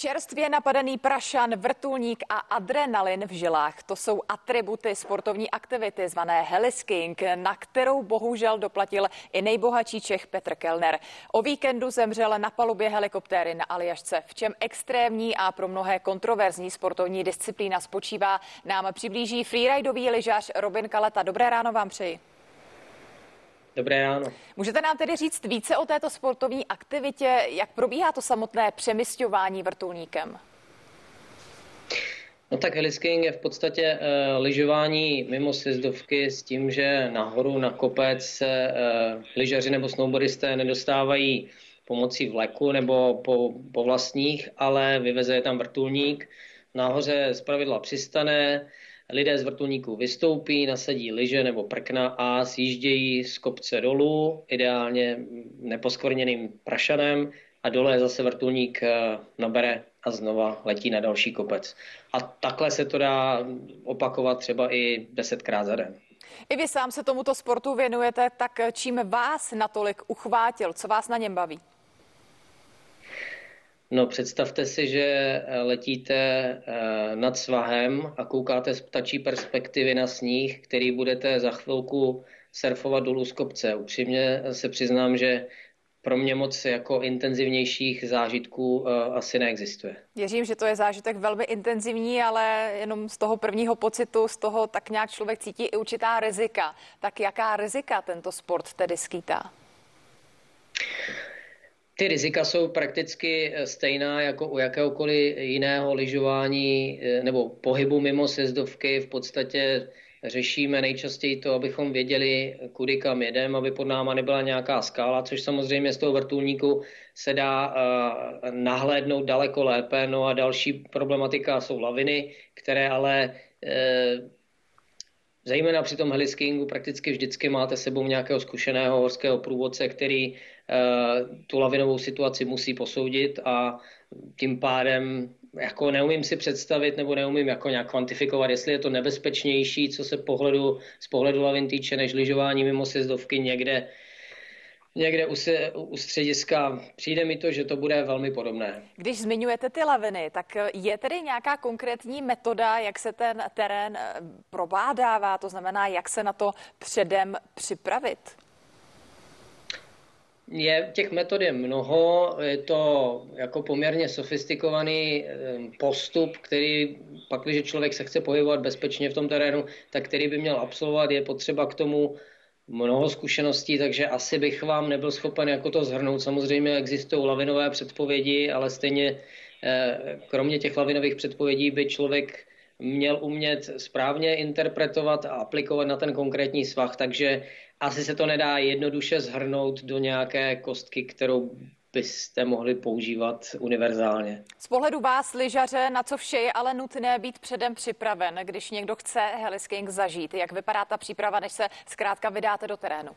Čerstvě napadený prašan, vrtulník a adrenalin v žilách. To jsou atributy sportovní aktivity zvané heliskiing, na kterou bohužel doplatil i nejbohatší Čech Petr Kellner. O víkendu zemřel na palubě helikoptéry na Aljašce. V čem extrémní a pro mnohé kontroverzní sportovní disciplína spočívá, nám přiblíží freeridový lyžař Robin Kaleta. Dobré ráno vám přeji. Dobré ráno. Můžete nám tedy říct více o této sportovní aktivitě? Jak probíhá to samotné přemysťování vrtulníkem? No tak heliskiing je v podstatě uh, lyžování mimo sjezdovky s tím, že nahoru na kopec se uh, lyžaři nebo snowboardisté nedostávají pomocí vleku nebo po, po vlastních, ale vyveze je tam vrtulník. Nahoře pravidla přistane, lidé z vrtulníků vystoupí, nasadí lyže nebo prkna a sjíždějí z kopce dolů, ideálně neposkvrněným prašanem a dole zase vrtulník eh, nabere a znova letí na další kopec. A takhle se to dá opakovat třeba i desetkrát za den. I vy sám se tomuto sportu věnujete, tak čím vás natolik uchvátil, co vás na něm baví? No představte si, že eh, letíte eh, nad svahem a koukáte z ptačí perspektivy na sníh, který budete za chvilku surfovat dolů z kopce. Upřímně se přiznám, že pro mě moc jako intenzivnějších zážitků uh, asi neexistuje. Věřím, že to je zážitek velmi intenzivní, ale jenom z toho prvního pocitu, z toho tak nějak člověk cítí i určitá rizika. Tak jaká rizika tento sport tedy skýtá? Ty rizika jsou prakticky eh, stejná jako u jakéhokoliv jiného lyžování eh, nebo pohybu mimo sezdovky. V podstatě řešíme nejčastěji to, abychom věděli, kudy kam jedeme, aby pod náma nebyla nějaká skála, což samozřejmě z toho vrtulníku se dá uh, nahlédnout daleko lépe. No a další problematika jsou laviny, které ale Zejména při tom heliskingu prakticky vždycky máte sebou nějakého zkušeného horského průvodce, který Eh, tu lavinovou situaci musí posoudit a tím pádem jako neumím si představit nebo neumím jako nějak kvantifikovat, jestli je to nebezpečnější, co se pohledu, z pohledu lavin týče, než lyžování mimo sjezdovky někde, někde u, se, u střediska. Přijde mi to, že to bude velmi podobné. Když zmiňujete ty laviny, tak je tedy nějaká konkrétní metoda, jak se ten terén eh, probádává, to znamená, jak se na to předem připravit? Je, těch metod je mnoho, je to jako poměrně sofistikovaný eh, postup, který pak, když člověk se chce pohybovat bezpečně v tom terénu, tak který by měl absolvovat, je potřeba k tomu mnoho zkušeností, takže asi bych vám nebyl schopen jako to zhrnout. Samozřejmě existují lavinové předpovědi, ale stejně eh, kromě těch lavinových předpovědí by člověk měl umět správně interpretovat a aplikovat na ten konkrétní svah, takže asi se to nedá jednoduše zhrnout do nějaké kostky, kterou byste mohli používat univerzálně. Z pohledu vás, lyžaře, na co vše je ale nutné být předem připraven, když někdo chce heliskiing zažít? Jak vypadá ta příprava, než se zkrátka vydáte do terénu?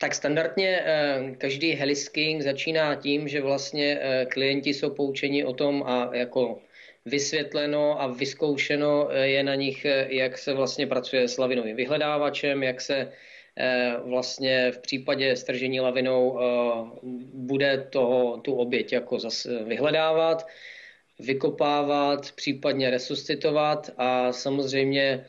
Tak standardně eh, každý heliskiing začíná tím, že vlastně eh, klienti jsou poučeni o tom a jako vysvětleno a vyzkoušeno eh, je na nich, jak se vlastně pracuje s lavinovým vyhledávačem, jak se vlastně v případě stržení lavinou bude toho, tu oběť jako zase vyhledávat, vykopávat, případně resuscitovat a samozřejmě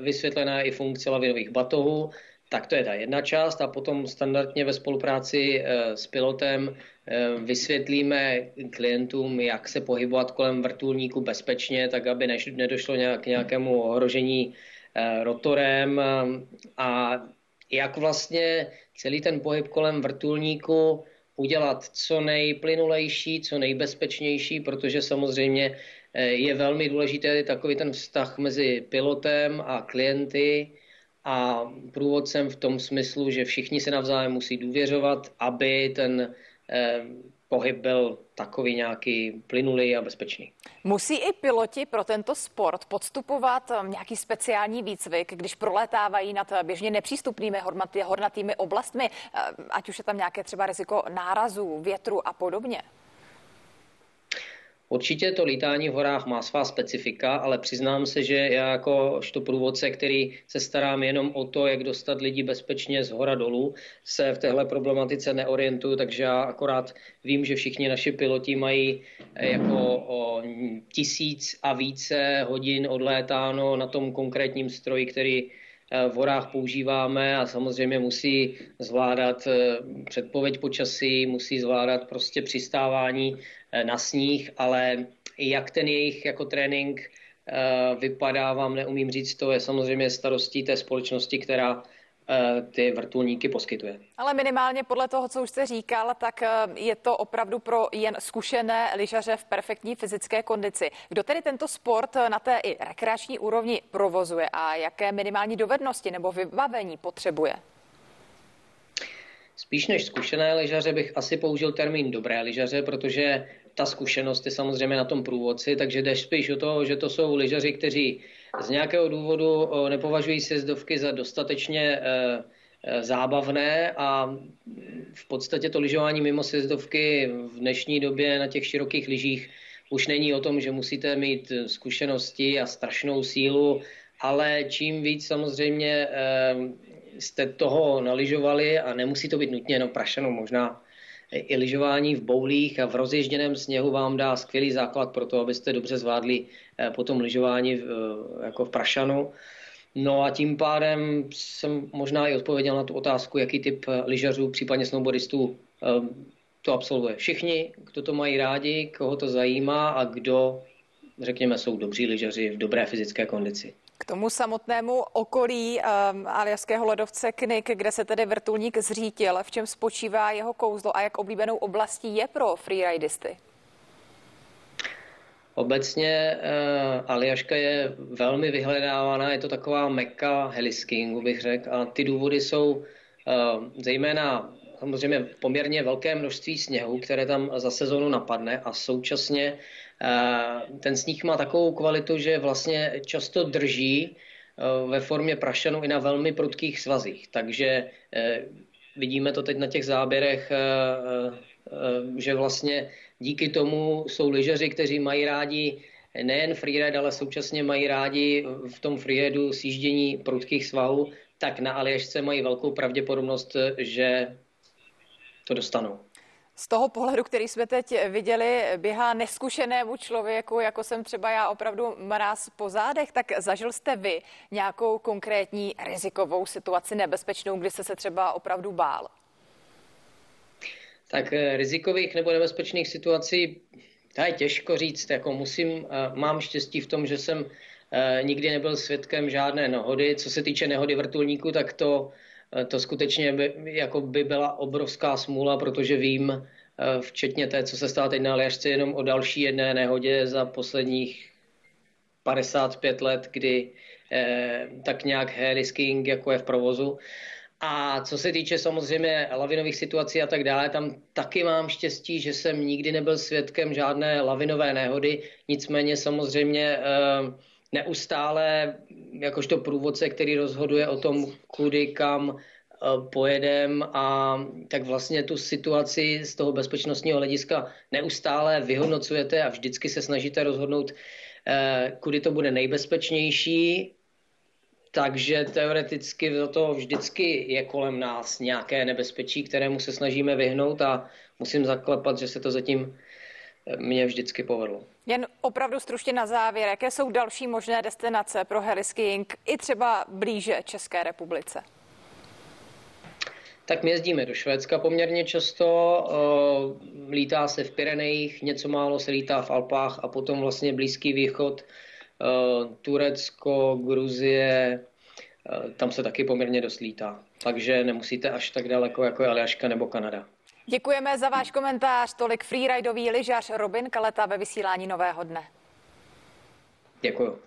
vysvětlená je i funkce lavinových batohů. Tak to je ta jedna část a potom standardně ve spolupráci s pilotem Eh, vysvětlíme klientům, jak se pohybovat kolem vrtulníku bezpečně, tak aby nedošlo nějak k nějakému ohrožení eh, rotorem a jak vlastně celý ten pohyb kolem vrtulníku udělat co nejplynulejší, co nejbezpečnější, protože samozřejmě eh, je velmi důležité takový ten vztah mezi pilotem a klienty a průvodcem v tom smyslu, že všichni se navzájem musí důvěřovat, aby ten Eh, pohyb byl takový nějaký plynulý a bezpečný. Musí i piloti pro tento sport podstupovat eh, nějaký speciální výcvik, když prolétávají nad eh, běžně nepřístupnými hornatými oblastmi, ať už je tam nějaké třeba riziko nárazů, větru a podobně? Určitě to lítání v horách má svá specifika, ale přiznám se, že já jako průvodce, který se starám jenom o to, jak dostat lidi bezpečně z hora dolů, se v téhle problematice neorientuju, takže já akorát vím, že všichni naši piloti mají eh, jako o tisíc a více hodin odlétáno na tom konkrétním stroji, který v horách používáme a samozřejmě musí zvládat eh, předpověď počasí, musí zvládat prostě přistávání Eh, na sníh, ale jak ten jejich jako trénink eh, vypadá, vám neumím říct, to je samozřejmě starostí té společnosti, která eh, ty vrtulníky poskytuje. Ale minimálně podle toho, co už jste říkal, tak je to opravdu pro jen zkušené lyžaře v perfektní fyzické kondici. Kdo tedy tento sport na té i rekreační úrovni provozuje a jaké minimální dovednosti nebo vybavení potřebuje? Spíš než zkušené lyžaře bych asi použil termín dobré lyžaře, protože ta zkušenost je samozřejmě na tom průvodci, takže jdeš spíš o to, že to jsou lyžaři, kteří z nějakého důvodu nepovažují sjezdovky za dostatečně e, e, zábavné a v podstatě to lyžování mimo sjezdovky v dnešní době na těch širokých lyžích už není o tom, že musíte mít zkušenosti a strašnou sílu, ale čím víc samozřejmě jste toho naližovali a nemusí to být nutně jenom prašenou, možná i lyžování v boulích a v rozježděném sněhu vám dá skvělý základ pro to, abyste dobře zvládli eh, potom lyžování eh, jako v prašanu. No a tím pádem jsem možná i odpověděl na tu otázku, jaký typ eh, lyžařů, případně snowboardistů to absolvuje. Všichni, kdo to mají rádi, koho to zajímá a kdo, řekněme, jsou dobří lyžaři v dobré fyzické kondici. K tomu samotnému okolí um, aliaského ledovce Knik, kde se tedy vrtulník zřítil, v čem spočívá jeho kouzlo a jak oblíbenou oblastí je pro freeridisty? Obecně uh, Aljaška je velmi vyhledávaná, je to taková meka heliskiingu, bych řekl, a ty důvody jsou uh, zejména samozřejmě poměrně velké množství sněhu, které tam za sezónu napadne a současně Eh, ten sníh má takovou kvalitu, že vlastně často drží eh, ve formě prašenu i na velmi prudkých svazích. Takže eh, vidíme to teď na těch záběrech, že vlastně díky tomu jsou lyžeři, kteří mají rádi nejen freeride, ale současně mají rádi v tom freeridu sjíždění prudkých svahů, tak na Aljašce mají velkou pravděpodobnost, že to dostanou. Z toho pohledu, který jsme teď viděli, běhá neskušenému člověku, jako jsem třeba já opravdu mráz po zádech, tak zažil jste vy nějakou konkrétní rizikovou situaci nebezpečnou, kdy jste se třeba opravdu bál? Tak eh, rizikových nebo nebezpečných situací, to je těžko říct. Jako musím, eh, mám štěstí v tom, že jsem eh, nikdy nebyl svědkem žádné nehody. Co se týče nehody vrtulníku, tak to to skutečně by, jako by byla obrovská smůla, protože vím, eh, včetně té, co se stalo teď na Aljašce, jenom o další jedné nehodě za posledních 55 let, kdy eh, tak nějak heli skiing jako je v provozu. A co se týče samozřejmě lavinových situací a tak dále, tam taky mám štěstí, že jsem nikdy nebyl svědkem žádné lavinové nehody. Nicméně samozřejmě eh, neustále jakožto průvodce, který rozhoduje o tom, kudy, kam eh, pojedem a tak vlastně tu situaci z toho bezpečnostního hlediska neustále vyhodnocujete a vždycky se snažíte rozhodnout, eh, kudy to bude nejbezpečnější, takže teoreticky za to vždycky je kolem nás nějaké nebezpečí, kterému se snažíme vyhnout a musím zaklepat, že se to zatím mě vždycky povedlo. Jen opravdu stručně na závěr, jaké jsou další možné destinace pro heliskiing i třeba blíže České republice? Tak my jezdíme do Švédska poměrně často, eh, lítá se v Pyrenejích, něco málo se lítá v Alpách a potom vlastně Blízký východ, eh, Turecko, Gruzie, eh, tam se taky poměrně dost lítá. Takže nemusíte až tak daleko jako je Aljaška nebo Kanada. Děkujeme za váš komentář. Tolik freeridový lyžař Robin Kaleta ve vysílání Nového dne. Děkuji.